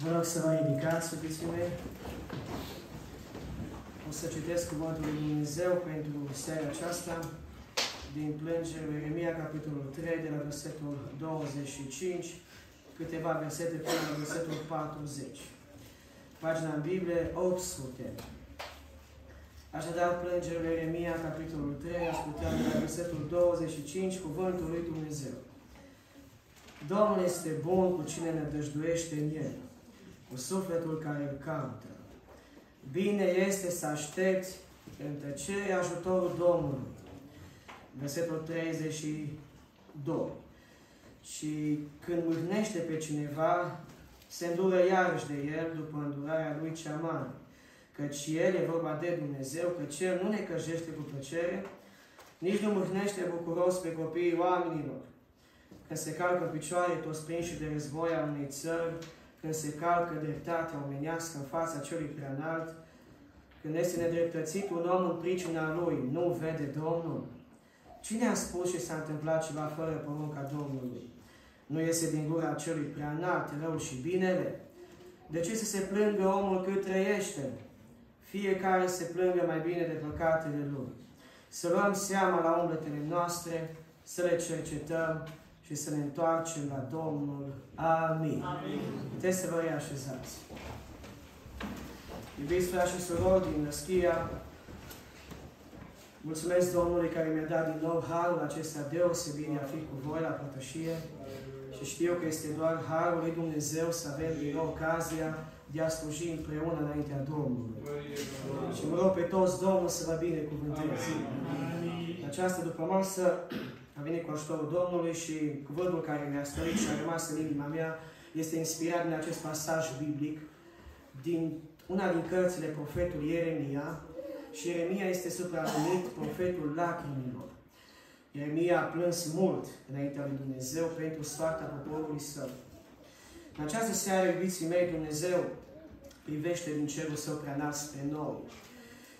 Vă rog să vă ridicați, iubiții mei. O să citesc Cuvântul lui Dumnezeu pentru seara aceasta din plângerea Ieremia, capitolul 3, de la versetul 25, câteva versete până la versetul 40. Pagina în Biblie 800. Așadar, plângerea Ieremia, capitolul 3, ascultăm de la versetul 25, Cuvântul lui Dumnezeu. Domnul este bun cu cine ne dăjduiește în El cu sufletul care îl caută. Bine este să aștepți în tăcere ajutorul Domnului. Versetul 32. Și când mâhnește pe cineva, se îndură iarăși de el după îndurarea lui cea mare. Căci el e vorba de Dumnezeu, că El nu ne căjește cu plăcere, nici nu mâhnește bucuros pe copiii oamenilor. Când se calcă picioare toți prinși de război a unei țări, când se calcă dreptatea omenească în fața celui preanalt, când este nedreptățit un om în pricina lui, nu vede Domnul? Cine a spus și s-a întâmplat ceva fără porunca Domnului? Nu iese din gura celui preanalt rău și binele? De ce să se plângă omul cât trăiește? Fiecare se plângă mai bine de păcatele lui. Să luăm seama la umbletele noastre, să le cercetăm și să ne întoarcem la Domnul. Amin. Amin. Puteți să vă reașezați. Iubiți frate și surori din Năschia, mulțumesc Domnului care mi-a dat din nou harul acesta deosebit de a fi cu voi la pătășie și știu că este doar harul lui Dumnezeu să avem din nou ocazia de a sluji împreună înaintea Domnului. Și mă rog pe toți Domnul să vă binecuvânteze. În această după masă a venit cu ajutorul Domnului și cuvântul care mi-a stărit și a rămas în inima mea este inspirat din acest pasaj biblic, din una din cărțile profetului Ieremia și Ieremia este supranumit profetul lacrimilor. Ieremia a plâns mult înaintea lui Dumnezeu pentru soarta poporului său. În această seară, iubiții mei, Dumnezeu privește din cerul său prea spre noi.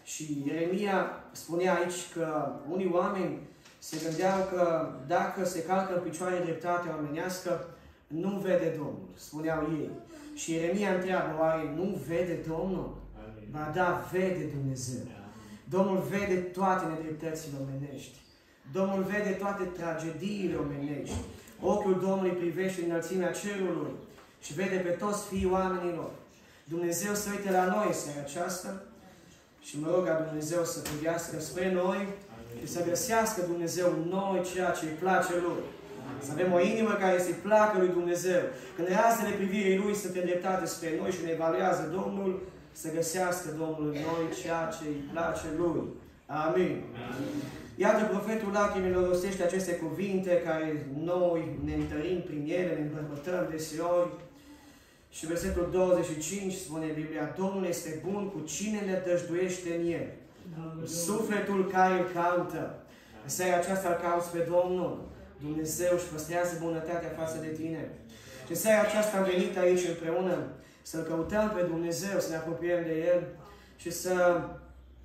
Și Ieremia spunea aici că unii oameni se gândeau că dacă se calcă în picioare dreptatea omenească, nu vede Domnul, spuneau ei. Și Ieremia întreabă, oare nu vede Domnul? Ba da, vede Dumnezeu. Domnul vede toate nedreptățile omenești. Domnul vede toate tragediile omenești. Ochiul Domnului privește înălțimea cerului și vede pe toți fiii oamenilor. Dumnezeu se uite la noi seara aceasta și mă rog ca Dumnezeu să privească spre noi și să găsească Dumnezeu în noi ceea ce îi place Lui. Să avem o inimă care să-i placă lui Dumnezeu. Când razele privirii Lui sunt îndreptate spre noi și ne evaluează Domnul, să găsească Domnul în noi ceea ce îi place Lui. Amin. Amin. Iată, profetul lacrimilor rostește aceste cuvinte care noi ne întărim prin ele, ne îmbărbătăm deseori. Și versetul 25 spune Biblia, Domnul este bun cu cine ne dăjduiește în El. Sufletul care îl caută. În seara aceasta îl cauți pe Domnul. Dumnezeu își păstrează bunătatea față de tine. Și în seara aceasta am venit aici împreună să-L căutăm pe Dumnezeu, să ne apropiem de El și să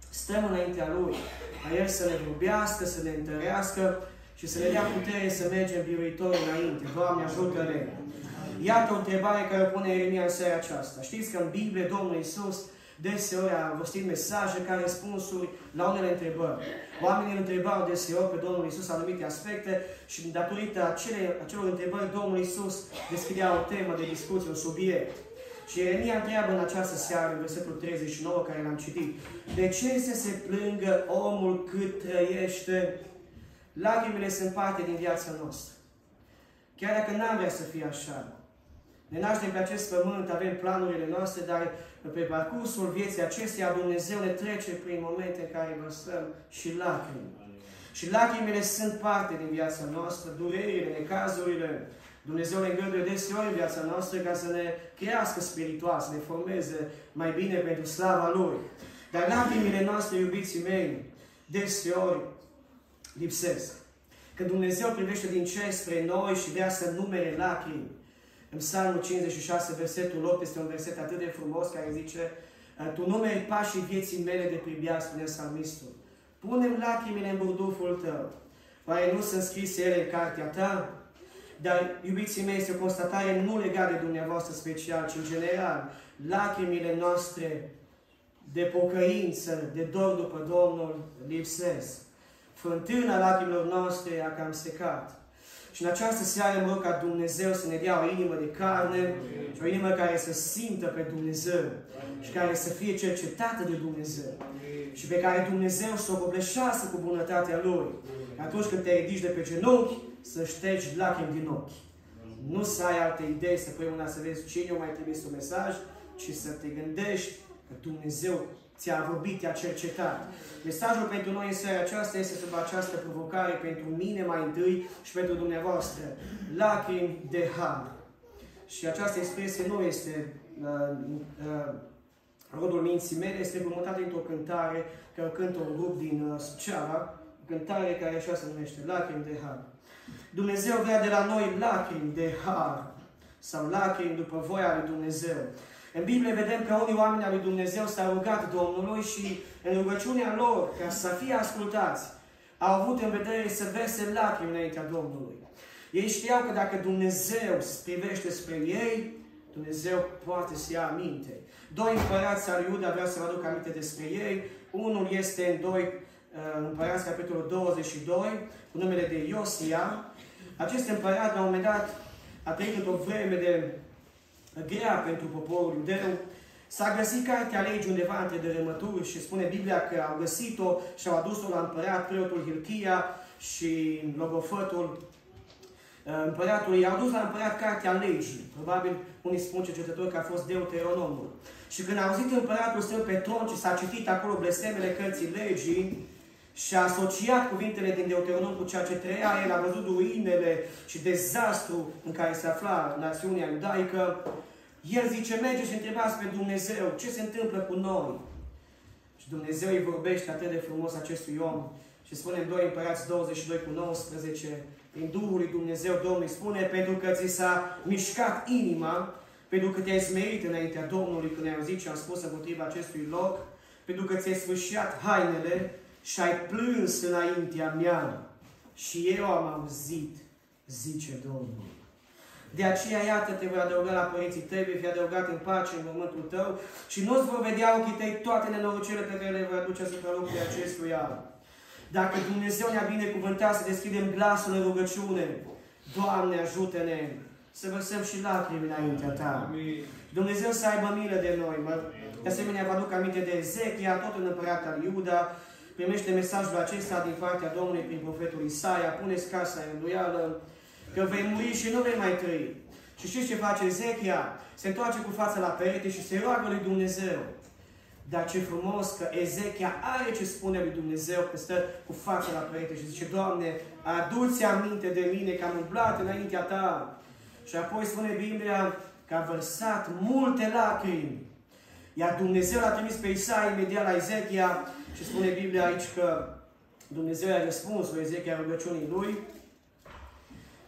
stăm înaintea Lui, ca El să ne vorbească, să ne întărească și să ne dea putere să mergem biruitor înainte. Doamne, ajută-ne! Iată o întrebare care o pune Ieremia în seara aceasta. Știți că în Biblie Domnul Iisus deseori a rostit mesaje ca răspunsuri la unele întrebări. Oamenii îl întrebau deseori pe Domnul Isus anumite aspecte și datorită acele, acelor întrebări, Domnul Isus deschidea o temă de discuție, un subiect. Și Ieremia întreabă în această seară, în versetul 39 care l-am citit, De ce să se plângă omul cât trăiește? Lacrimile sunt parte din viața noastră. Chiar dacă n-am vrea să fie așa. Ne naștem pe acest pământ, avem planurile noastre, dar pe parcursul vieții acesteia Dumnezeu ne trece prin momente în care vărsăm și lacrimi. Și lacrimile sunt parte din viața noastră, durerile, necazurile. Dumnezeu ne îngăduie deseori în viața noastră ca să ne crească spiritual, să ne formeze mai bine pentru slava Lui. Dar lacrimile noastre, iubiții mei, deseori lipsesc. Când Dumnezeu privește din cer spre noi și vrea să numere lacrimi, în Psalmul 56, versetul 8, este un verset atât de frumos care zice Tu numeri pașii vieții mele de pribia, spune psalmistul. Punem lacrimile în burduful tău. Oare nu sunt scrise ele în cartea ta? Dar, iubiții mei, este o constatare nu legată de dumneavoastră special, ci în general. Lacrimile noastre de pocăință, de dor după Domnul, lipsesc. Fântâna lacrimilor noastre a cam secat. Și în această seară mă rog ca Dumnezeu să ne dea o inimă de carne și o inimă care să simtă pe Dumnezeu și care să fie cercetată de Dumnezeu și pe care Dumnezeu să o copleșească cu bunătatea Lui. Atunci când te ridici de pe genunchi, să ștergi lacrimi din ochi. Nu să ai alte idei, să pui una să vezi cine o mai trimis un mesaj, ci să te gândești că Dumnezeu ți-a vorbit, te-a cercetat. Mesajul pentru noi în seara aceasta este sub această provocare pentru mine mai întâi și pentru dumneavoastră. Lacrimi de har. Și această expresie nu este uh, uh, rodul minții mele, este următată într-o cântare care cântă un grup din uh, Suceava, cântare care așa se numește, Lacrimi de har. Dumnezeu vrea de la noi lacrimi de har sau lacrimi după voia lui Dumnezeu. În Biblie vedem că unii oameni al lui Dumnezeu s-au rugat Domnului și în rugăciunea lor, ca să fie ascultați, au avut în vedere să verse lacrimi înaintea Domnului. Ei știau că dacă Dumnezeu privește spre ei, Dumnezeu poate să ia aminte. Doi împărați al Iuda, vreau să vă aduc aminte despre ei. Unul este în 2 uh, împărați, capitolul 22, cu numele de Iosia. Acest împărat, la un moment dat, a trăit într-o vreme de grea pentru poporul iudeu. S-a găsit cartea legii undeva între dărâmături și spune Biblia că au găsit-o și au adus-o la împărat, preotul Hilchia și logofătul uh, împăratului. I-au dus la împărat cartea legii. Probabil unii spun cercetători că a fost Deuteronomul. Și când a auzit împăratul său pe tron și s-a citit acolo blestemele cărții legii, și a asociat cuvintele din Deuteronom cu ceea ce trăia el, a văzut ruinele și dezastru în care se afla națiunea iudaică, el zice, merge și întrebați pe Dumnezeu ce se întâmplă cu noi. Și Dumnezeu îi vorbește atât de frumos acestui om și spune în 2 Împărați 22 cu 19, prin Duhul lui Dumnezeu, Domnul spune, pentru că ți s-a mișcat inima, pentru că te-ai smerit înaintea Domnului când ai auzit ce am spus împotriva acestui loc, pentru că ți-ai sfârșit hainele și ai plâns înaintea mea și eu am auzit, zice Domnul. De aceea, iată, te voi adăuga la părinții tăi, vei fi adăugat în pace în mormântul tău și nu-ți vor vedea ochii tăi toate nenorocele pe care le voi aduce asupra locului acestuia. Dacă Dumnezeu ne-a binecuvântat să deschidem glasul în rugăciune, Doamne, ajută-ne să vărsăm și lacrimi înaintea Ta. Amin. Dumnezeu să aibă milă de noi. Mă, de asemenea, vă aduc aminte de Ezechia, tot în împărat al Iuda, primește mesajul acesta din partea Domnului prin profetul Isaia, puneți casa în îndoială, că vei muri și nu vei mai trăi. Și știți ce face Ezechia? Se întoarce cu fața la perete și se roagă lui Dumnezeu. Dar ce frumos că Ezechia are ce spune lui Dumnezeu, că stă cu fața la perete și zice, Doamne, adu-ți aminte de mine că am umblat înaintea Ta. Și apoi spune Biblia că a vărsat multe lacrimi. Iar Dumnezeu l-a trimis pe Isaia imediat la Ezechia și spune Biblia aici că Dumnezeu a răspuns lui Ezechia rugăciunii lui.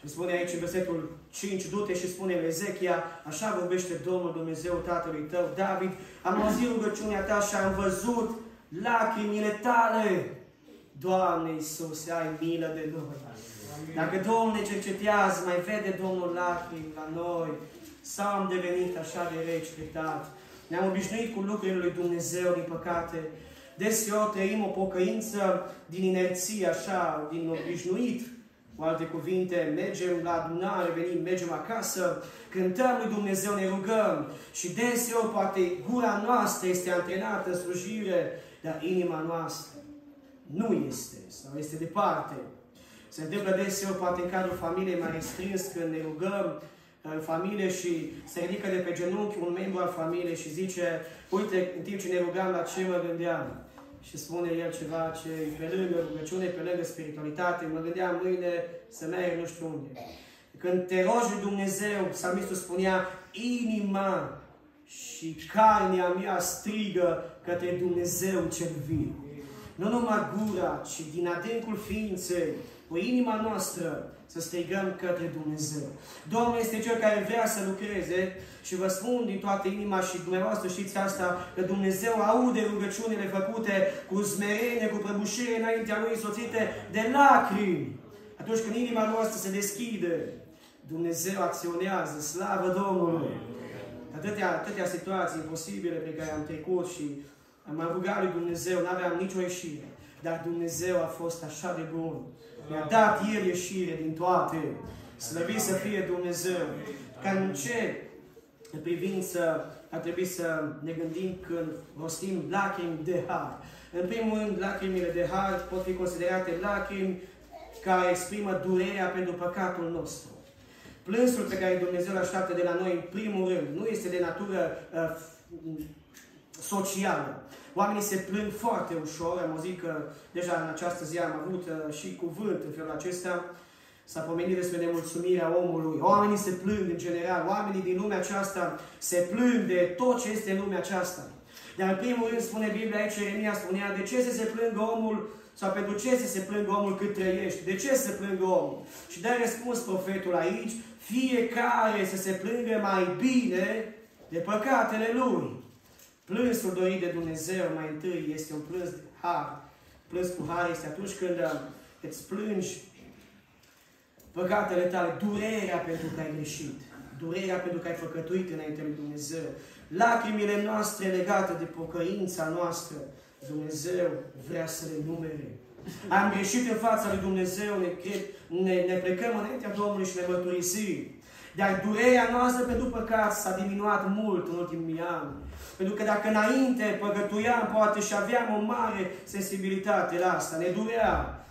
Și spune aici în versetul 5, du-te și spune lui Ezechia, așa vorbește Domnul Dumnezeu Tatălui tău, David, am auzit rugăciunea ta și am văzut lacrimile tale. Doamne Iisuse, ai milă de noi. Dacă Domnul ne cercetează, mai vede Domnul lacrimi la noi, sau am devenit așa de reci dreptat. Ne-am obișnuit cu lucrurile lui Dumnezeu, din păcate, Deseori trăim o pocăință din inerție, așa, din obișnuit. Cu alte cuvinte, mergem la adunare, venim, mergem acasă, cântăm lui Dumnezeu, ne rugăm și deseori poate gura noastră este antrenată în slujire, dar inima noastră nu este sau este departe. Se întâmplă deseori, poate în cadrul familiei mai restrâns, când ne rugăm în familie și se ridică de pe genunchi un membru al familiei și zice, uite, în timp ce ne rugam la ce mă gândeam, și spune el ceva ce pe lângă rugăciune, pe lângă spiritualitate, mă gândeam mâine să merg nu știu unde. Când te rogi lui Dumnezeu, psalmistul spunea, inima și carnea mea strigă către Dumnezeu cel viu. Nu numai gura, ci din adâncul ființei, cu inima noastră, să strigăm către Dumnezeu. Domnul este Cel care vrea să lucreze și vă spun din toată inima și dumneavoastră știți asta, că Dumnezeu aude rugăciunile făcute cu smerenie, cu prăbușire înaintea Lui, însoțite de lacrimi. Atunci când inima noastră se deschide, Dumnezeu acționează, slavă Domnului! Atâtea, atâtea situații imposibile pe care am trecut și am rugat lui Dumnezeu, n-aveam nicio ieșire. Dar Dumnezeu a fost așa de bun. Mi-a dat El ieșire din toate. Slăvit să fie Dumnezeu. Ca în ce privință ar trebui să ne gândim când rostim lacrimi de har. În primul rând, lacrimile de har pot fi considerate lacrimi care exprimă durerea pentru păcatul nostru. Plânsul pe care Dumnezeu îl așteaptă de la noi, în primul rând, nu este de natură uh, socială. Oamenii se plâng foarte ușor. Am auzit că deja în această zi am avut uh, și cuvânt în felul acesta. S-a pomenit despre nemulțumirea omului. Oamenii se plâng în general. Oamenii din lumea aceasta se plâng de tot ce este în lumea aceasta. Dar în primul rând spune Biblia aici, Ieremia spunea, de ce să se plângă omul sau pentru ce să se plângă omul cât trăiești? De ce să se plângă omul? Și dă răspuns profetul aici, fiecare să se plângă mai bine de păcatele lui. Plânsul dorit de Dumnezeu mai întâi este un plâns de har. Plâns cu har este atunci când uh, îți plângi păcatele tale, durerea pentru că ai greșit, durerea pentru că ai făcătuit înainte lui Dumnezeu, lacrimile noastre legate de pocăința noastră, Dumnezeu vrea să le numere. Am greșit în fața lui Dumnezeu, ne, ne, ne plecăm înaintea Domnului și ne mărturisim. Dar durerea noastră pentru păcat s-a diminuat mult în ultimii ani. Pentru că dacă înainte păgătuiam, poate și aveam o mare sensibilitate la asta, ne durea.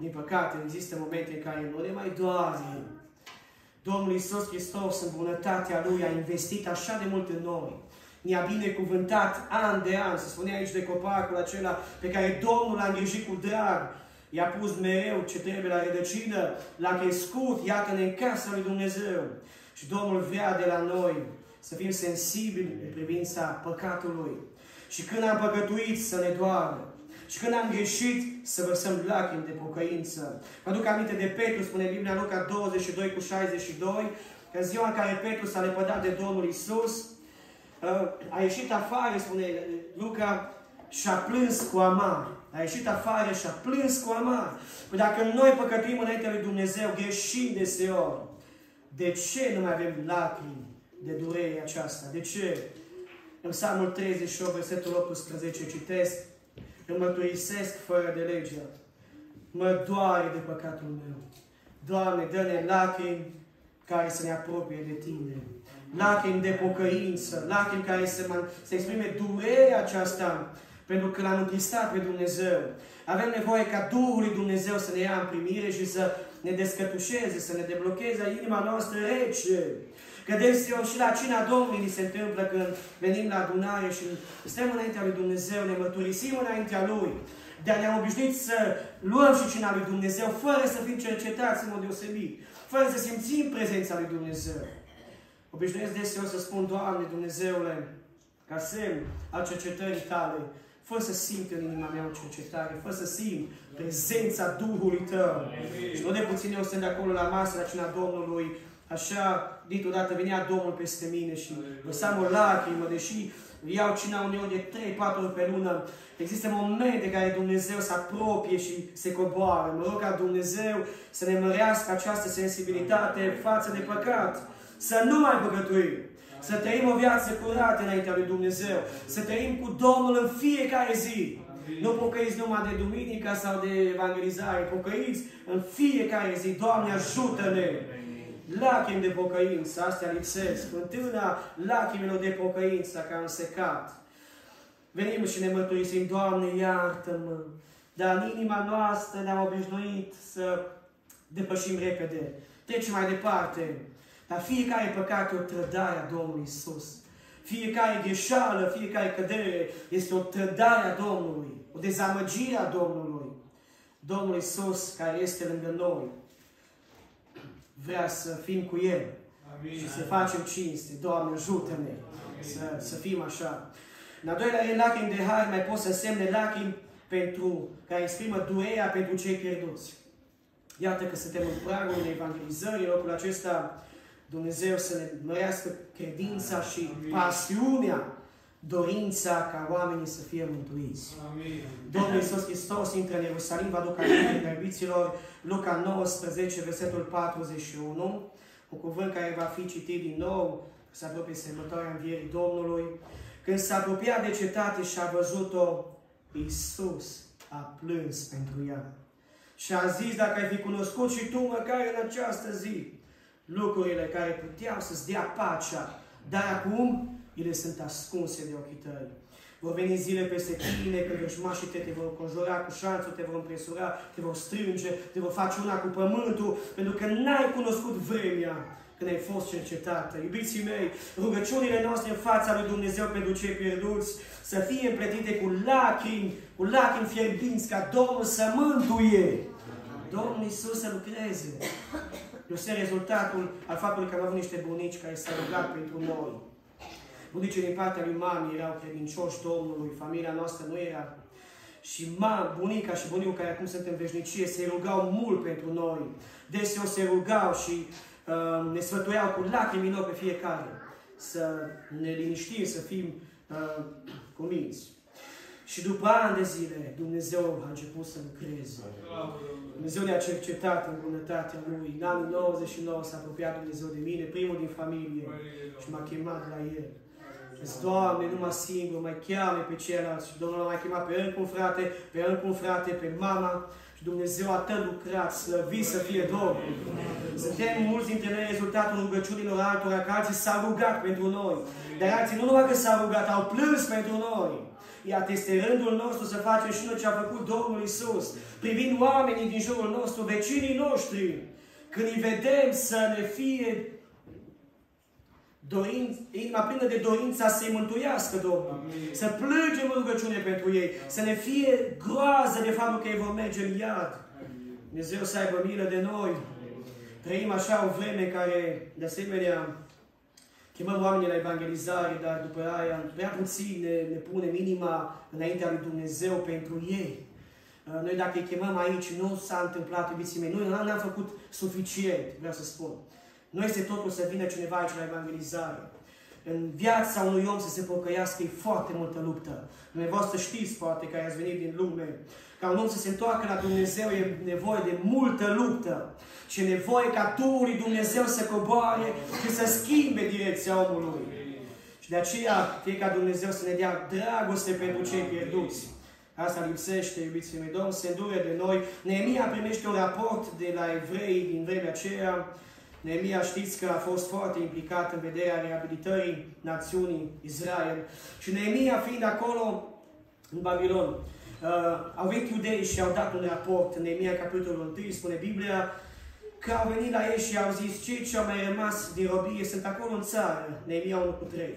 Din păcate, există momente în care nu ne mai doare. Domnul Iisus Hristos, în bunătatea Lui, a investit așa de mult în noi. Ne-a binecuvântat an de an. Se spune aici de copacul acela pe care Domnul l-a îngrijit cu drag. I-a pus mereu ce trebuie la rădăcină, l-a crescut, iată-ne în casa lui Dumnezeu. Și Domnul vrea de la noi să fim sensibili în privința păcatului. Și când am păcătuit să ne doară. Și când am greșit, să vărsăm lacrimi de pocăință. Mă duc aminte de Petru, spune Biblia Luca 22 cu 62, că ziua în care Petru s-a lepădat de Domnul Isus, uh, a ieșit afară, spune Luca, și a plâns cu amar. A ieșit afară și a plâns cu amar. Păi dacă noi păcătuim înaintea lui Dumnezeu, greșim deseori, de ce nu mai avem lacrimi de durere aceasta? De ce? În Psalmul 38, versetul 18, citesc, îmi mărturisesc fără de lege. Mă doare de păcatul meu. Doamne, dă-ne lacrimi care să ne apropie de Tine. Lacrimi de pocăință, lacrimi care să, mă, să exprime durerea aceasta pentru că l-am întristat pe Dumnezeu. Avem nevoie ca Duhul lui Dumnezeu să ne ia în primire și să ne descătușeze, să ne deblocheze inima noastră rece. Că deseori și la cina Domnului ni se întâmplă când venim la adunare și stăm înaintea lui Dumnezeu, ne mărturisim înaintea Lui. Dar ne-am obișnuit să luăm și cina lui Dumnezeu fără să fim cercetați în mod deosebit, fără să simțim prezența lui Dumnezeu. Obișnuiesc deseori să spun, Doamne Dumnezeule, ca semn al cercetării tale, fă să simt în inima mea o cercetare, fă să simt prezența Duhului Tău. Și nu de puțin eu stând acolo la masă, la cina Domnului, Așa, dintr-o dată venea Domnul peste mine și lăsam o lacrimă, deși iau cina uneori de 3-4 ori pe lună. Există momente în care Dumnezeu se apropie și se coboară. Mă rog ca Dumnezeu să ne mărească această sensibilitate față de păcat. Să nu mai păcătuim. Să trăim o viață curată înaintea lui Dumnezeu. Să trăim cu Domnul în fiecare zi. Nu pocăiți numai de duminica sau de evangelizare. Pocăiți în fiecare zi. Doamne, ajută-ne! lacrimi de pocăință, astea lipsesc, fântâna lacrimilor de pocăință care am secat. Venim și ne mărturisim, Doamne, iartă-mă, dar în inima noastră ne-am obișnuit să depășim repede. Trecem mai departe. Dar fiecare păcat e o trădare a Domnului Isus. Fiecare greșeală, fiecare cădere este o trădare a Domnului, o dezamăgire a Domnului. Domnul Isus care este lângă noi, vrea să fim cu El Amin. și să facem cinste. Doamne, ajută-ne să, să fim așa. În al doilea rând, lacrimi de har mai pot să semne lacrimi pentru, care exprimă durerea pentru cei pierduți. Iată că suntem în pragul unei evangelizări, în locul acesta Dumnezeu să ne mărească credința și pasiunea dorința ca oamenii să fie mântuiți. Amin. Domnul Iisus Hristos intră în Ierusalim, vă aduc aminte, iubiților, Luca 19, versetul 41, un cuvânt care va fi citit din nou, să apropie sărbătoarea învierii Domnului. Când s-a apropiat de cetate și a văzut-o, Iisus a plâns pentru ea. Și a zis, dacă ai fi cunoscut și tu măcar în această zi, lucrurile care puteau să-ți dea pacea, dar acum ele sunt ascunse de ochii tăi. Vor veni zile peste tine când vrăjmașii te, te vor conjura cu șanțul, te vor împresura, te vor strânge, te vor face una cu pământul, pentru că n-ai cunoscut vremea când ai fost cercetată. Iubiții mei, rugăciunile noastre în fața lui Dumnezeu pentru cei pierduți să fie împletite cu lacrimi, cu lacrimi fierbinți, ca Domnul să mântuie. Domnul Iisus să lucreze. Este rezultatul al faptului că am avut niște bunici care s-au rugat pentru noi. Bunicii din partea lui mami erau credincioși Domnului, familia noastră nu era. Și ma, bunica și bunicul care acum sunt în veșnicie se rugau mult pentru noi. Deseori se rugau și uh, ne sfătuiau cu lacrimi lor pe fiecare să ne liniștim, să fim uh, cuminți. Și după ani de zile, Dumnezeu a început să lucreze. Dumnezeu ne-a cercetat în bunătatea Lui. În anul 99 s-a apropiat Dumnezeu de mine, primul din familie, și m-a chemat la El. Zis, Doamne, numai singur, mai cheame pe ceilalți. Și Domnul a mai chemat pe încă un frate, pe încă un frate, pe mama. Și Dumnezeu a atât lucrat, slăvit să fie Domnul. Suntem mulți dintre noi rezultatul rugăciunilor altora, că alții s-au rugat pentru noi. Dar alții nu numai că s-au rugat, au plâns pentru noi. Iată, este rândul nostru să facem și noi ce a făcut Domnul Isus, privind oamenii din jurul nostru, vecinii noștri, când îi vedem să ne fie dorinț, inima plină de dorința să-i mântuiască Domnul. Amin. Să plângem rugăciune pentru ei. Să ne fie groază de faptul că ei vor merge în iad. Dumnezeu să aibă milă de noi. Trăim așa o vreme care, de asemenea, chemăm oamenii la evangelizare, dar după aia prea puțin ne, ne punem inima înaintea lui Dumnezeu pentru ei. Noi dacă îi chemăm aici, nu s-a întâmplat, iubiții mei, noi n-am făcut suficient, vreau să spun. Nu este totul să vină cineva aici la evangelizare. În viața unui om să se pocăiască e foarte multă luptă. Dumneavoastră știți poate că ați venit din lume. Ca un om să se întoarcă la Dumnezeu e nevoie de multă luptă. Și e nevoie ca Duhul lui Dumnezeu să coboare și să schimbe direcția omului. Și de aceea, fie ca Dumnezeu să ne dea dragoste pentru cei pierduți. Asta lipsește, iubiții mei. Domnul se îndure de noi. Neemia primește un raport de la evrei din vremea aceea Neemia știți că a fost foarte implicat în vederea reabilitării națiunii Israel. Și Neemia fiind acolo în Babilon, uh, au venit iudei și au dat un raport în Neemia capitolul 1, spune Biblia, că au venit la ei și au zis, cei ce au mai rămas din robie sunt acolo în țară, Neemia 1 cu 3.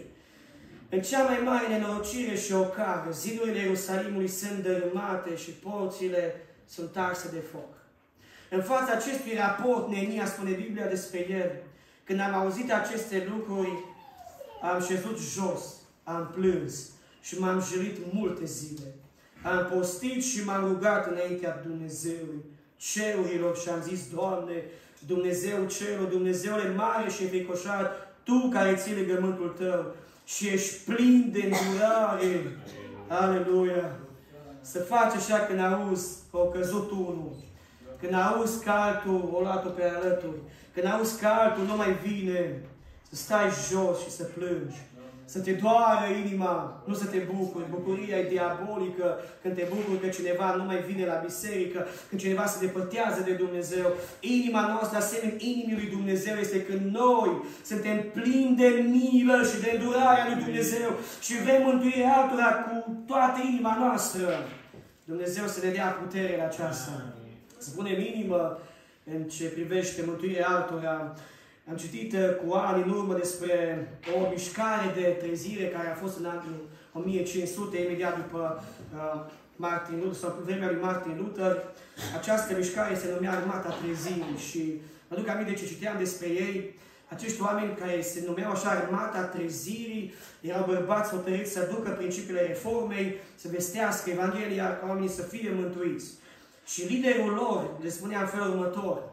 În cea mai mare nenorocire și ocară, zidurile Ierusalimului sunt dărâmate și porțile sunt arse de foc. În fața acestui raport, Neemia spune Biblia despre el, când am auzit aceste lucruri, am șezut jos, am plâns și m-am jurit multe zile. Am postit și m-am rugat înaintea Dumnezeului, cerurilor și am zis, Doamne, Dumnezeu cerul, Dumnezeule mare și înfricoșat, Tu care ții legământul Tău și ești plin de îndurare. Aleluia! Să faci așa când auzi că au căzut unul, când auzi că altul o luat pe alături, când auzi că altul nu mai vine, să stai jos și să plângi. Să te doară inima, nu să te bucuri. Bucuria e diabolică când te bucuri că cineva nu mai vine la biserică, când cineva se depărtează de Dumnezeu. Inima noastră, asemenea inimii lui Dumnezeu, este când noi suntem plini de milă și de îndurarea lui Dumnezeu și vrem mântuirea altora cu toată inima noastră. Dumnezeu să ne dea putere la aceasta să punem inimă în ce privește mântuirea altora. Am citit uh, cu ani în urmă despre o mișcare de trezire care a fost în anul 1500, imediat după uh, Martin Luther, sau vremea lui Martin Luther. Această mișcare se numea Armata Trezirii și mă duc aminte ce citeam despre ei. Acești oameni care se numeau așa Armata Trezirii erau bărbați hotărâți să ducă principiile reformei, să vestească Evanghelia ca oamenii să fie mântuiți. Și liderul lor le spunea în felul următor.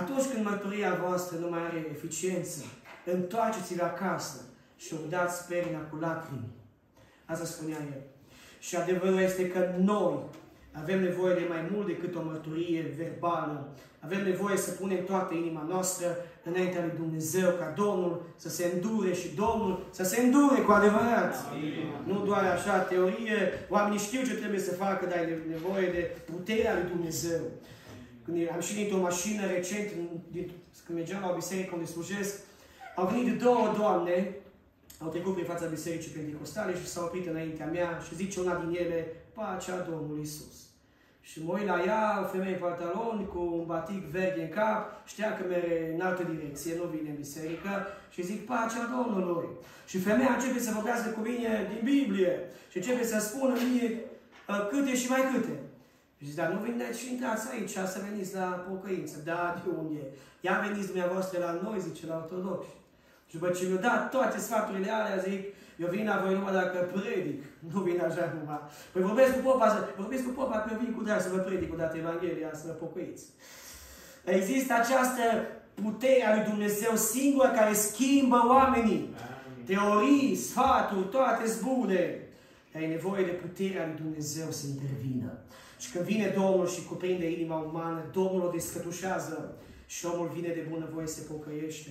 Atunci când mărturia voastră nu mai are eficiență, întoarceți-vă acasă și urdați perina cu lacrimi. Asta spunea el. Și adevărul este că noi avem nevoie de mai mult decât o mărturie verbală. Avem nevoie să punem toată inima noastră înaintea lui Dumnezeu, ca Domnul să se îndure și Domnul să se îndure cu adevărat. Amin. Nu doar așa teorie, oamenii știu ce trebuie să facă, dar ai nevoie de puterea lui Dumnezeu. Când am și dintr-o mașină recent, când mergeam la o biserică unde slujesc, au venit două doamne, au trecut prin fața bisericii pentecostale și s-au oprit înaintea mea și zice una din ele, pacea Domnului Isus. Și mă uit la ea, o femeie în pantaloni, cu un batic verde în cap, știa că merge în altă direcție, nu vine în biserică, și zic, pacea Domnului. Și femeia începe să vorbească cu mine din Biblie și începe să spună mie ă, câte și mai câte. Și zic, dar nu veniți și intrați aici să veniți la pocăință. Da, de unde? Ia veniți dumneavoastră la noi, zice, la ortodoxi. Și după ce mi-au dat toate sfaturile alea, zic, eu vin la voi numai dacă predic, nu vin așa numai. Păi vorbesc cu popa, vorbesc cu popa că vin cu drag să vă predic o dată Evanghelia, să vă pocăiți. Există această putere a lui Dumnezeu singură care schimbă oamenii. Teorii, sfaturi, toate zbune. Dar e nevoie de puterea lui Dumnezeu să intervină. Și când vine Domnul și cuprinde inima umană, Domnul o descătușează și omul vine de bunăvoie să se pocăiește.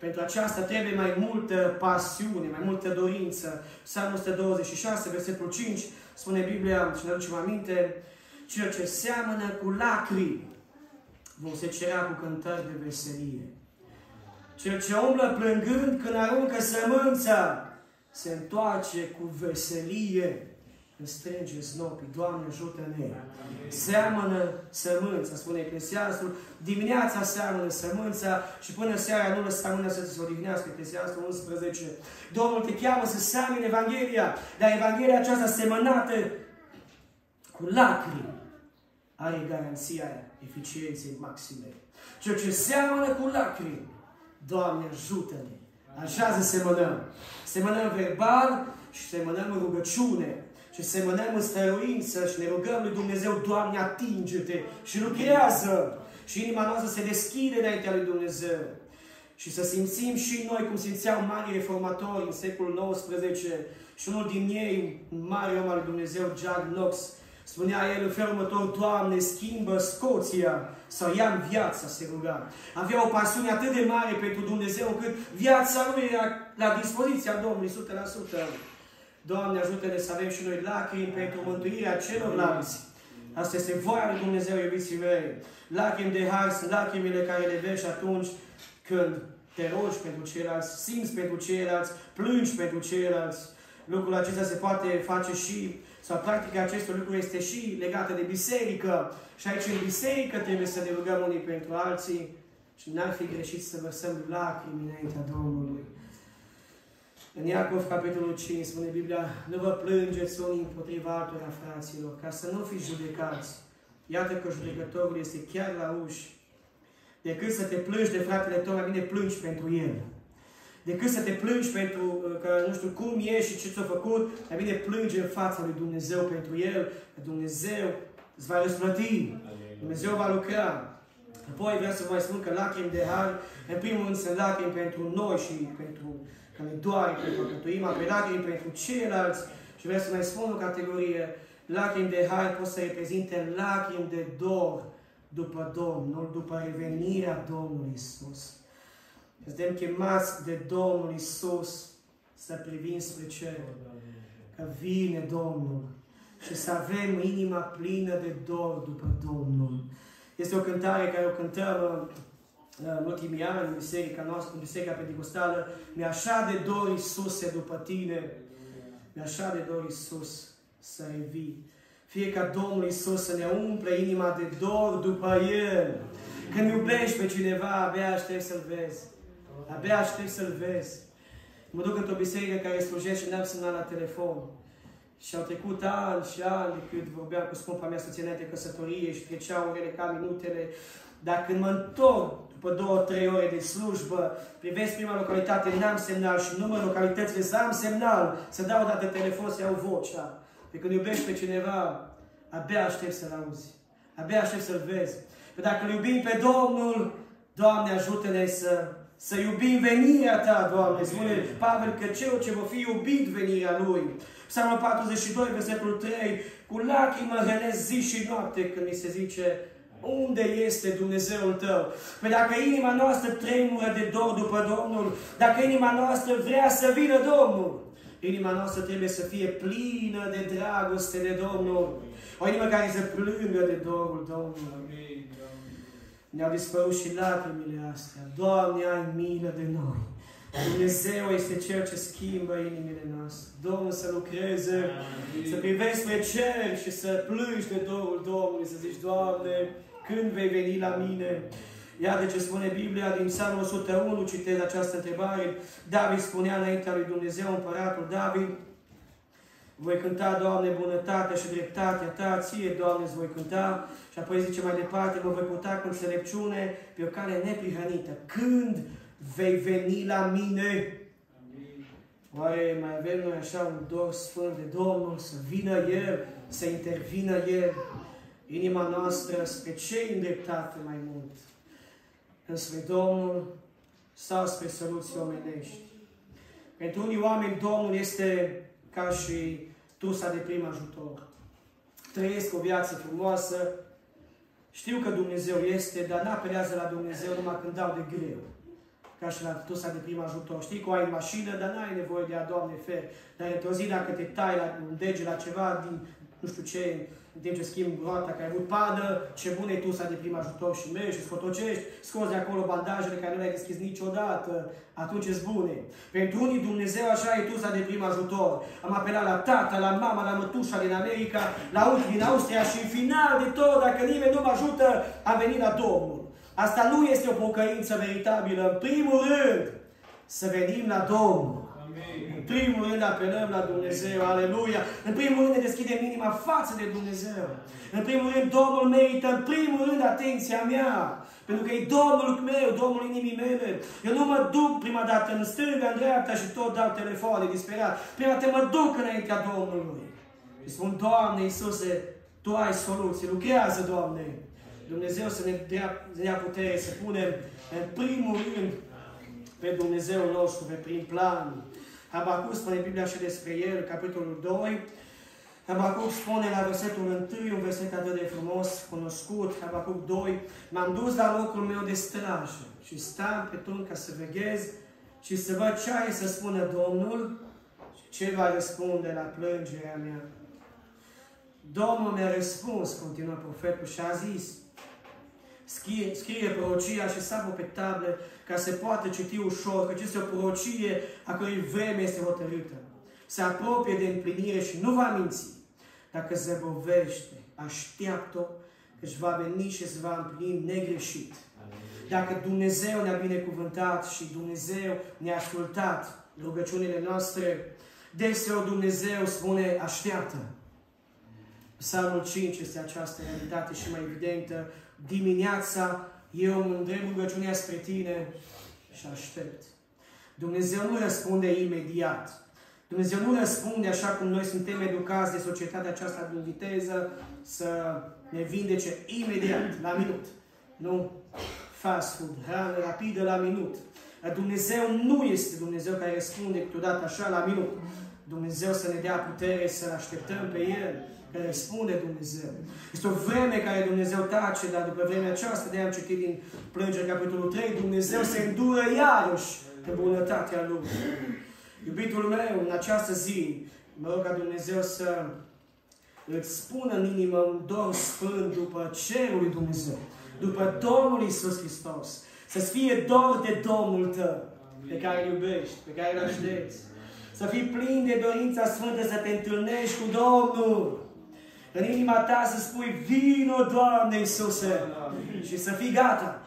Pentru aceasta trebuie mai multă pasiune, mai multă dorință. Psalmul 126, versetul 5, spune Biblia, și ne aducem aminte, Cel ce seamănă cu lacrimi, vom se cerea cu cântări de veselie. Cel ce umblă plângând când aruncă sămânța, se întoarce cu veselie când strânge snopii. Doamne, ajută-ne! Seamănă sămânța, spune Eclesiastul. Dimineața seamănă sămânța și până seara nu lăsa mâna să se odihnească. Eclesiastul 11. Domnul te cheamă să seamănă Evanghelia, dar Evanghelia aceasta semănată cu lacrimi are garanția eficienței maxime. Ceea ce seamănă cu lacrimi, Doamne, ajută-ne! Așa să semănăm. Semănăm verbal și semănăm în rugăciune și semănăm în stăruință și ne rugăm lui Dumnezeu, Doamne, atinge-te și lucrează. Și inima noastră se deschide înaintea lui Dumnezeu. Și să simțim și noi cum simțeau mari reformatori în secolul XIX și unul din ei, un mare om al lui Dumnezeu, Jack Knox, spunea el în felul următor, Doamne, schimbă Scoția sau ia viața, se ruga. Avea o pasiune atât de mare pentru Dumnezeu încât viața lui era la dispoziția Domnului 100%. Doamne, ajută-ne să avem și noi lacrimi pentru mântuirea celorlalți. Asta este voia lui Dumnezeu, iubiții mei. Lacrimi de har sunt lacrimile care le vezi atunci când te rogi pentru ceilalți, simți pentru ceilalți, plângi pentru ceilalți. Lucrul acesta se poate face și, sau practica acestor lucruri este și legată de biserică. Și aici în biserică trebuie să ne rugăm unii pentru alții și n-ar fi greșit să vărsăm lacrimi înaintea Domnului. În Iacov, capitolul 5, spune Biblia, nu vă plângeți unii împotriva altora, fraților, ca să nu fiți judecați. Iată că judecătorul este chiar la uși. Decât să te plângi de fratele tău, mai bine plângi pentru el. Decât să te plângi pentru uh, că nu știu cum e și ce ți-a făcut, mai bine plângi în fața lui Dumnezeu pentru el, că Dumnezeu îți va răsplăti. Dumnezeu va lucra. Apoi vreau să vă mai spun că lacrimi de har, în primul rând sunt lacrimi pentru noi și pentru că ne doare pentru păcătuim, apoi lacrimi pentru ceilalți și vreau să mai spun o categorie, lacrimi de har pot să reprezinte lacrimi de dor după Domnul, după revenirea Domnului Isus. Suntem chemați de Domnul Isus să privim spre cer, că vine Domnul și să avem inima plină de dor după Domnul. Este o cântare care o cântăm în ultimii ani în biserica noastră, în biserica pentecostală, mi așa de dor Iisuse după tine, mi așa de dor Iisus să revii. Fie ca Domnul Iisus să ne umple inima de dor după El. Când iubești pe cineva, abia aștept să-L vezi. Abia aștept să-L vezi. Mă duc într-o biserică care slujește și n-am sunat la telefon. Și au trecut ani și ani de când vorbeam cu scumpa mea soție de căsătorie și treceau orele ca minutele. Dar când mă întorc după două, trei ore de slujbă, privesc prima localitate, n-am semnal și numărul localitățile să am semnal, să dau o dată telefon, să iau vocea. Pe când iubești pe cineva, abia aștept să-l auzi. Abia aștept să-l vezi. Că dacă îl iubim pe Domnul, Doamne ajută-ne să Să iubim venirea Ta, Doamne. Spune Pavel că cel ce va fi iubit venirea Lui. Psalmul 42, versetul 3, cu lacrimă rănesc zi și noapte când mi se zice unde este Dumnezeul tău? Păi dacă inima noastră tremură de dor după Domnul, dacă inima noastră vrea să vină Domnul, inima noastră trebuie să fie plină de dragoste de Domnul. O inimă care să plângă de dorul Domnului. Ne-au dispărut și lacrimile astea. Doamne, ai milă de noi. Dumnezeu este Cel ce schimbă inimile noastre. Domnul să lucreze, să privești spre cer și să plângi de dorul Domnului, să zici, Doamne, când vei veni la mine? Iată ce spune Biblia din Psalmul 101, citez această întrebare. David spunea înaintea lui Dumnezeu, împăratul David, voi cânta, Doamne, bunătatea și dreptatea Ta, ție, Doamne, îți voi cânta. Și apoi zice mai departe, mă voi putea cu înțelepciune pe o cale neprihănită. Când vei veni la mine? Oare mai avem noi așa un dor sfânt de Domnul să vină El, să intervină El? Inima noastră spre ce îndreptate mai mult? Înspre Domnul sau spre soluții omenești? Pentru unii oameni, Domnul este ca și trusa de prim ajutor. Trăiesc o viață frumoasă, știu că Dumnezeu este, dar n-apelează la Dumnezeu numai când dau de greu. Ca și la trusa de prim ajutor. Știi că ai mașină, dar n-ai nevoie de a Doamne fer. Dar într-o zi, dacă te tai la un dege la ceva din nu știu ce, în timp ce schimb roata care ai avut padă, ce bun e tu să de prim ajutor și mergi și scotocești, scoți de acolo bandajele care nu le-ai deschis niciodată, atunci e bune. Pentru unii Dumnezeu așa e tu să de prim ajutor. Am apelat la tata, la mama, la mătușa din America, la ultimii din Austria și în final de tot, dacă nimeni nu mă ajută, a venit la Domnul. Asta nu este o pocăință veritabilă. În primul rând, să venim la Domnul. În primul rând apelăm la Dumnezeu, aleluia. În primul rând ne deschidem inima față de Dumnezeu. În primul rând Domnul merită, în primul rând, atenția mea. Pentru că e Domnul meu, Domnul inimii mele. Eu nu mă duc prima dată în stânga, în dreapta și tot dau telefoane disperat. Prima dată mă duc înaintea Domnului. Și spun, Doamne Iisuse, Tu ai soluție, lucrează, Doamne. Dumnezeu să ne dea, să dea putere, să punem în primul rând pe Dumnezeu nostru, pe prim plan. Habacuc spune Biblia și despre el, capitolul 2. Habacuc spune la versetul 1, un verset atât de frumos, cunoscut, Habacuc 2, M-am dus la locul meu de strajă și stam pe tun ca să veghez și să văd ce are să spună Domnul și ce va răspunde la plângerea mea. Domnul mi-a răspuns, continuă profetul, și a zis, scrie, scrie prorocia și sapă pe table ca să poată citi ușor, că este o prorocie a cărui vreme este hotărâtă. Se apropie de împlinire și nu va minți. Dacă zăbovește, așteaptă că își va veni și se va împlini negreșit. Dacă Dumnezeu ne-a binecuvântat și Dumnezeu ne-a ascultat rugăciunile noastre, deseori Dumnezeu spune, așteaptă. Psalmul 5 este această realitate și mai evidentă. Dimineața eu îmi îndrept rugăciunea spre tine și aștept. Dumnezeu nu răspunde imediat. Dumnezeu nu răspunde așa cum noi suntem educați de societatea aceasta din viteză să ne vindece imediat, la minut. Nu fast food, hrană rapidă la minut. Dumnezeu nu este Dumnezeu care răspunde câteodată așa la minut. Dumnezeu să ne dea putere să așteptăm pe El care spune Dumnezeu. Este o vreme care Dumnezeu tace, dar după vremea aceasta, de am citit din Plângeri, capitolul 3, Dumnezeu se îndură iarăși pe bunătatea Lui. Iubitul meu, în această zi, mă rog ca Dumnezeu să îți spună în inimă un dor sfânt după cerul lui Dumnezeu, după Domnul Isus Hristos. Să-ți fie dor de Domnul tău, pe care îl iubești, pe care îl aștepți. Să fii plin de dorința sfântă să te întâlnești cu Domnul. În inima ta să spui, vino, Doamne Iisuse, și să fii gata.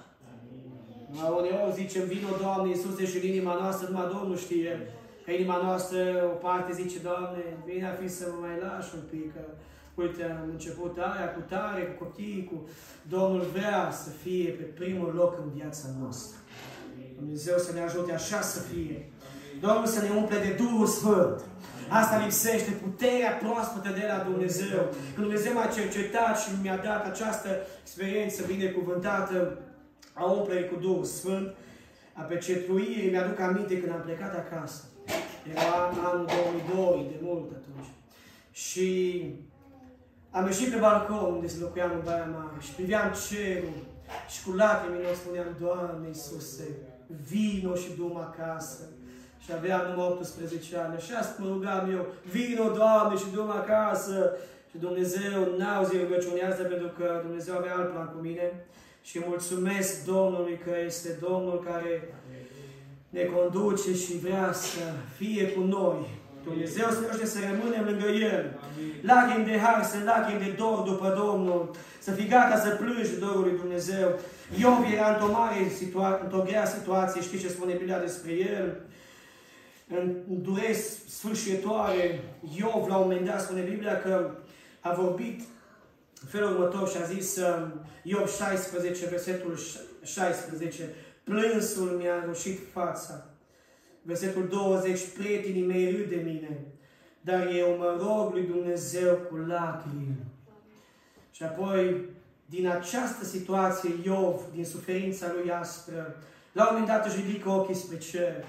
Mai uneori zicem, vino, Doamne Iisuse, și în inima noastră numai Domnul știe. Că inima noastră, o parte zice, Doamne, bine ar fi să mă mai lași un pic, că uite, am început aia cu tare, cu copiii, cu... Domnul vrea să fie pe primul loc în viața noastră. Dumnezeu să ne ajute așa să fie. Domnul să ne umple de Duhul Sfânt. Asta lipsește, puterea proaspătă de la Dumnezeu. Când Dumnezeu m-a cercetat și mi-a dat această experiență binecuvântată a umplerii cu Duhul Sfânt, a pecetuirii, mi-aduc aminte când am plecat acasă. Era anul 2002, de mult atunci. Și am ieșit pe balcon unde se locuiam în Baia Mare și priveam cerul și cu lacrimi eu spuneam, Doamne Iisuse, vino și du acasă. Și aveam numai 18 ani. Și asta mă rugam eu, vino, Doamne, și du acasă. Și Dumnezeu n-a auzit rugăciunea asta pentru că Dumnezeu avea alt plan cu mine. Și mulțumesc Domnului că este Domnul care ne conduce și vrea să fie cu noi. Dumnezeu să să rămânem lângă El. Lacrimi de har, să lacrimi de dor după Domnul. Să fii gata să plângi dorul lui Dumnezeu. Iov era într-o mare situație, într-o grea situație. Știți ce spune Biblia despre el? În dureri sfârșitoare, Iov la un moment dat spune Biblia că a vorbit în felul următor și a zis um, Iov 16, versetul 16, plânsul mi-a rușit fața. Versetul 20, prietenii mei râd de mine, dar eu mă rog lui Dumnezeu cu lacrimi. Și apoi, din această situație, Iov, din suferința lui aspră, la un moment dat își ridică ochii spre cer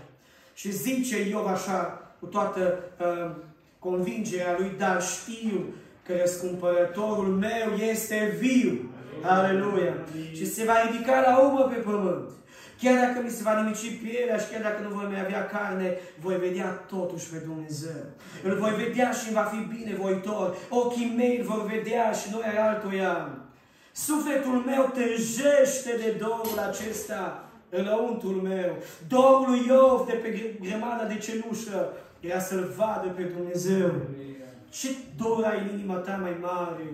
și zice Iov așa, cu toată uh, convingerea lui, dar știu că răscumpărătorul meu este viu. Aleluia! Și se va ridica la urmă pe pământ. Chiar dacă mi se va nimici pielea și chiar dacă nu voi mai avea carne, voi vedea totuși pe Dumnezeu. Îl voi vedea și îmi va fi binevoitor. Ochii mei îl vor vedea și noi al altuia. Sufletul meu tăjește de dorul acesta înăuntul meu. Dorul lui Iov de pe grămada de cenușă era să-L vadă pe Dumnezeu. Ce dor ai în inima ta mai mare?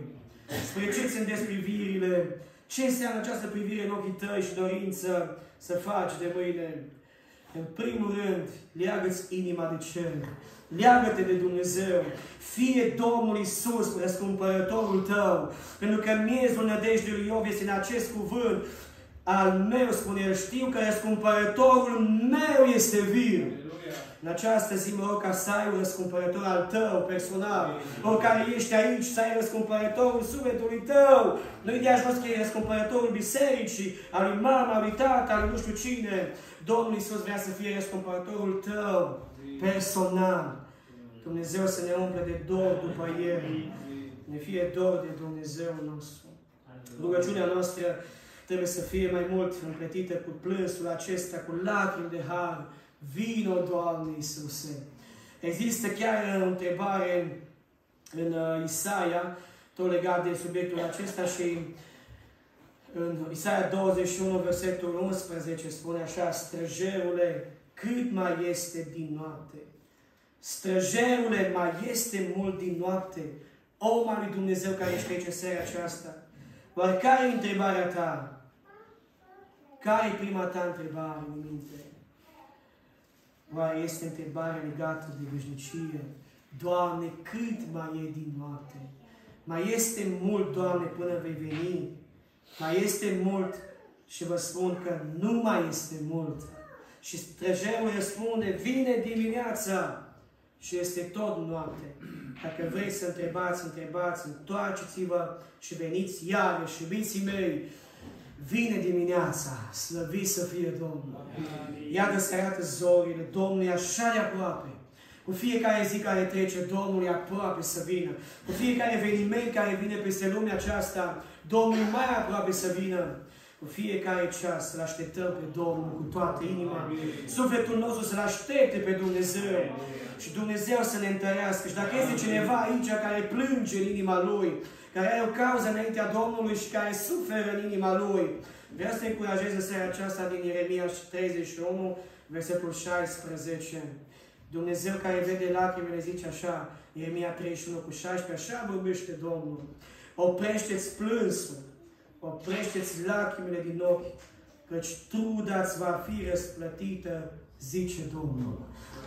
Spre ce ți privirile? Ce înseamnă această privire în ochii tăi și dorință să faci de mâine? În primul rând, leagă-ți inima de cer. Leagă-te de Dumnezeu. Fie Domnul Isus, răscumpărătorul tău. Pentru că miezul nădejdei lui Iov este în acest cuvânt. Al meu, spune el, știu că răscumpărătorul meu este viu. În această zi mă rog ca să ai un răscumpărător al tău, personal. Oricare ești aici, să ai răscumpărătorul sufletului tău. Nu-i de ajuns că e răscumpărătorul bisericii, al lui mama, al lui tata, al lui nu știu cine. Domnul Iisus vrea să fie răscumpărătorul tău, personal. Dumnezeu să ne umple de dor după El. Ne fie dor de Dumnezeu nostru. Rugăciunea noastră trebuie să fie mai mult împletită cu plânsul acesta, cu lacrimi de har, Vino, Doamne Iisuse! Există chiar o întrebare în uh, Isaia, tot legat de subiectul acesta și în Isaia 21, versetul 11, spune așa, Străjerule, cât mai este din noapte? Străjerule, mai este mult din noapte? Om al lui Dumnezeu care ești aici în seara aceasta, oare care e întrebarea ta? Care e prima ta întrebare în minte? Oare este întrebarea legată de veșnicie? Doamne, cât mai e din noapte? Mai este mult, Doamne, până vei veni? Mai este mult și vă spun că nu mai este mult. Și străjerul răspunde, vine dimineața și este tot noapte. Dacă vrei să întrebați, întrebați, întoarceți-vă și veniți iarăși, iubiții mei, Vine dimineața, slăvit să fie Domnul. Iată să arată zorile, Domnul e așa de aproape. Cu fiecare zi care trece, Domnul e aproape să vină. Cu fiecare eveniment care vine peste lumea aceasta, Domnul e mai aproape să vină. Cu fiecare ceas să-L așteptăm pe Domnul cu toată inima. Sufletul nostru să-L aștepte pe Dumnezeu. Și Dumnezeu să ne întărească. Și dacă este cineva aici care plânge în inima Lui, care are o cauză înaintea Domnului și care suferă în inima Lui. Vreau să încurajez în seara aceasta din Ieremia 31, versetul 16. Dumnezeu care vede lacrimile zice așa, Ieremia 31 cu 16, așa vorbește Domnul. Oprește-ți plânsul, oprește-ți lacrimile din ochi, căci truda-ți va fi răsplătită, zice Domnul.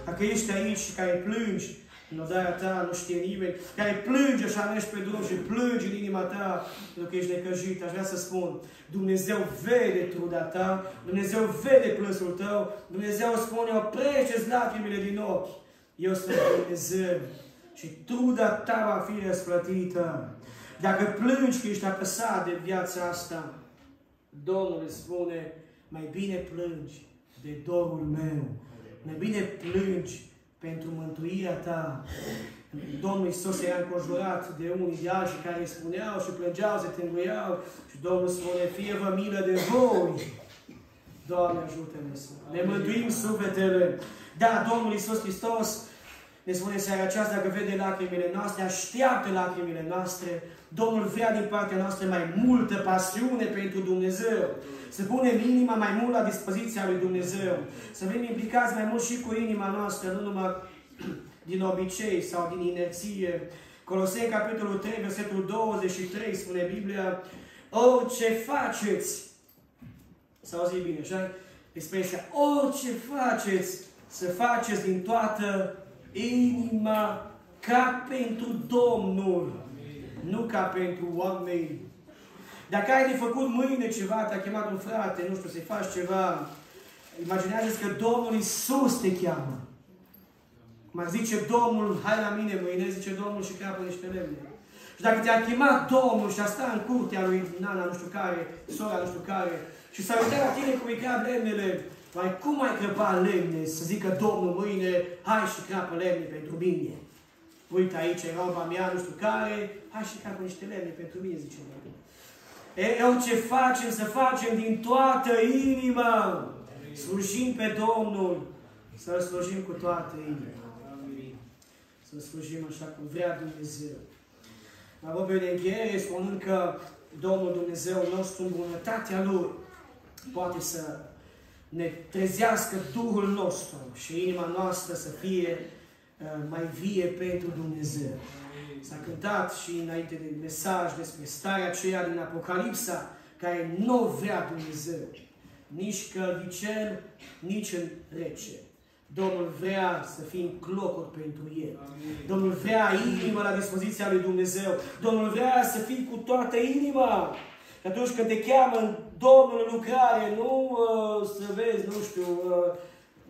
Dacă ești aici și care plângi, în odarea ta nu știe nimeni, care plânge și mergi pe drum și plângi în inima ta pentru că ești necăjit. Aș vrea să spun, Dumnezeu vede truda ta, Dumnezeu vede plânsul tău, Dumnezeu spune, oprește-ți lacrimile din ochi. Eu sunt Dumnezeu și truda ta va fi răsplătită. Dacă plângi că ești apăsat de viața asta, Domnul îți spune, mai bine plângi de dorul meu. Mai bine plângi pentru mântuirea ta. Domnul Iisus era înconjurat de unii de alții care spuneau și plângeau, se tânguiau și Domnul spune, fie vă milă de voi. Doamne ajută-ne să ne mântuim sufletele. Da, Domnul Iisus Hristos ne spune seara aceasta că vede lacrimile noastre, așteaptă lacrimile noastre. Domnul vrea din partea noastră mai multă pasiune pentru Dumnezeu. Să punem inima mai mult la dispoziția lui Dumnezeu. Să fim implicați mai mult și cu inima noastră, nu numai din obicei sau din inerție. Colosei, capitolul 3, versetul 23, spune Biblia, orice faceți, să auzi bine, așa? Expresia, orice faceți, să faceți din toată inima ca pentru Domnul, nu ca pentru oameni. Dacă ai de făcut mâine ceva, te-a chemat un frate, nu știu, să-i faci ceva, imaginează că Domnul Isus te cheamă. Cum zice Domnul, hai la mine mâine, zice Domnul și crapă niște lemne. Și dacă te-a chemat Domnul și a stat în curtea lui Nana, nu știu care, sora, nu știu care, și s-a uitat la tine cum îi crap lemnele, mai cum ai crăpa lemne să zică Domnul mâine, hai și crapă lemne pentru mine. Uite aici e roba mea, nu știu care, hai și crapă niște lemne pentru mine, zice Domnul. Eu ce facem, să facem din toată inima, slujim pe Domnul, să-L slujim cu toată inima să slujim așa cum vrea Dumnezeu. Mă rog de încheiere spunând că Domnul Dumnezeu nostru, în bunătatea Lui, poate să ne trezească Duhul nostru și inima noastră să fie uh, mai vie pentru Dumnezeu. S-a cântat și înainte de mesaj despre starea aceea din Apocalipsa, care nu vrea Dumnezeu, nici căldicel, nici în rece. Domnul vrea să fim clocuri pentru El. Amin. Domnul vrea inima la dispoziția lui Dumnezeu. Domnul vrea să fii cu toată inima. Că atunci când te cheamă în Domnul în lucrare, nu uh, să vezi, nu știu, uh,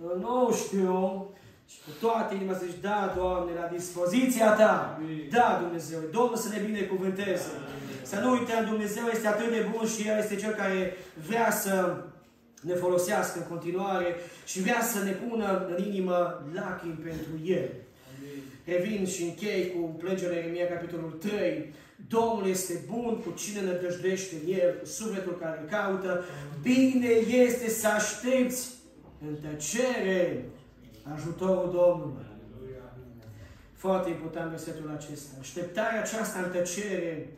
uh, nu știu, și cu toată inima să zici, da, Doamne, la dispoziția Ta. Amin. Da, Dumnezeu. Domnul să ne binecuvânteze. Amin. Să nu uităm, Dumnezeu este atât de bun și El este Cel care vrea să ne folosească în continuare și vrea să ne pună în inimă lacrimi pentru El. Revin și închei cu plângerea Ieremia, capitolul 3. Domnul este bun cu cine ne dăjdește El, cu sufletul care îl caută. Bine este să aștepți în tăcere ajutorul Domnului. Foarte important versetul acesta. Așteptarea aceasta în tăcere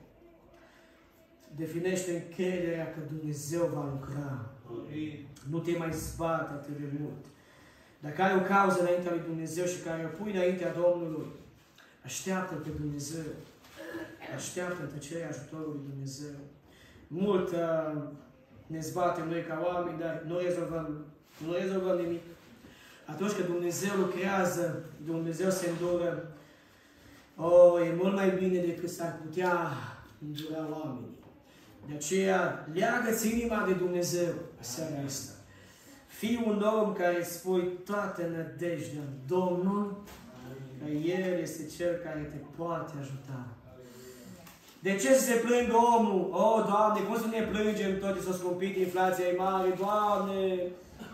definește încrederea că Dumnezeu va lucra. Nu te mai zbate atât de mult. Dacă ai o cauză înaintea lui Dumnezeu și care o pui înaintea Domnului, așteaptă pe Dumnezeu. Așteaptă tăcerea ajutorului Dumnezeu. Mult uh, ne zbatem noi ca oameni, dar nu rezolvăm, nu rezolvăm nimic. Atunci când Dumnezeu lucrează, Dumnezeu se îndură, oh, e mult mai bine decât s-ar putea îndura oamenii. De aceea, leagă-ți inima de Dumnezeu seara asta. Fii un om care spui toată nădejdea în Domnul, că El este Cel care te poate ajuta. De ce să se plângă omul? Oh, Doamne, cum să ne plângem tot s-a scumpit, inflația e mare, Doamne,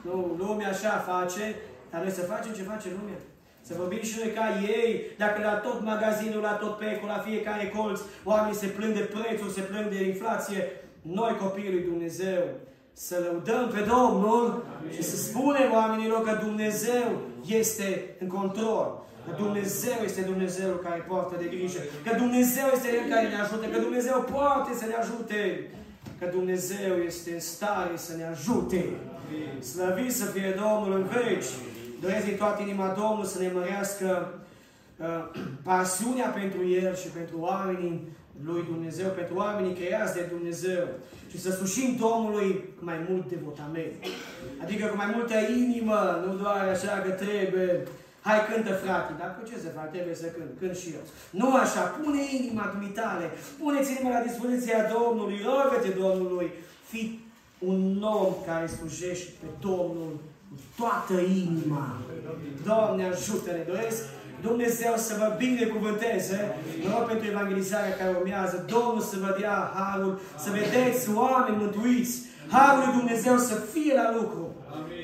nu, lumea așa face, dar noi să facem ce face lumea. Să vorbim și noi ca ei, dacă la tot magazinul, la tot pecul, la fiecare colț, oamenii se plâng de prețuri, se plâng de inflație, noi copiii lui Dumnezeu, să lăudăm pe Domnul Amin. și să spunem oamenilor că Dumnezeu este în control. Că Dumnezeu este Dumnezeu care poartă de grijă. Că Dumnezeu este El care ne ajută. Că Dumnezeu poate să ne ajute. Că Dumnezeu este în stare să ne ajute. Slăvit să fie Domnul în veci. Doresc din toată inima Domnul să ne mărească uh, pasiunea pentru El și pentru oamenii lui Dumnezeu, pentru oamenii creați de Dumnezeu și să slușim Domnului cu mai mult devotament. Adică cu mai multă inimă, nu doar așa că trebuie, hai cântă frate, dar cu ce să fac? Trebuie să cânt, cânt și eu. Nu așa, pune inima dumitale, puneți inima la dispoziția Domnului, rogă-te Domnului, fii un om care slujește pe Domnul cu toată inima. Doamne, ajută-ne, doresc Dumnezeu să vă binecuvânteze. Mă rog pentru evangelizarea care urmează. Domnul să vă dea harul, să vedeți oameni mântuiți. Harul lui Dumnezeu să fie la lucru.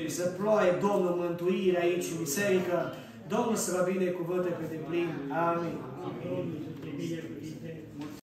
Și să ploie Domnul mântuire aici în biserică. Domnul să vă binecuvânte pe deplin. Amin. Amin.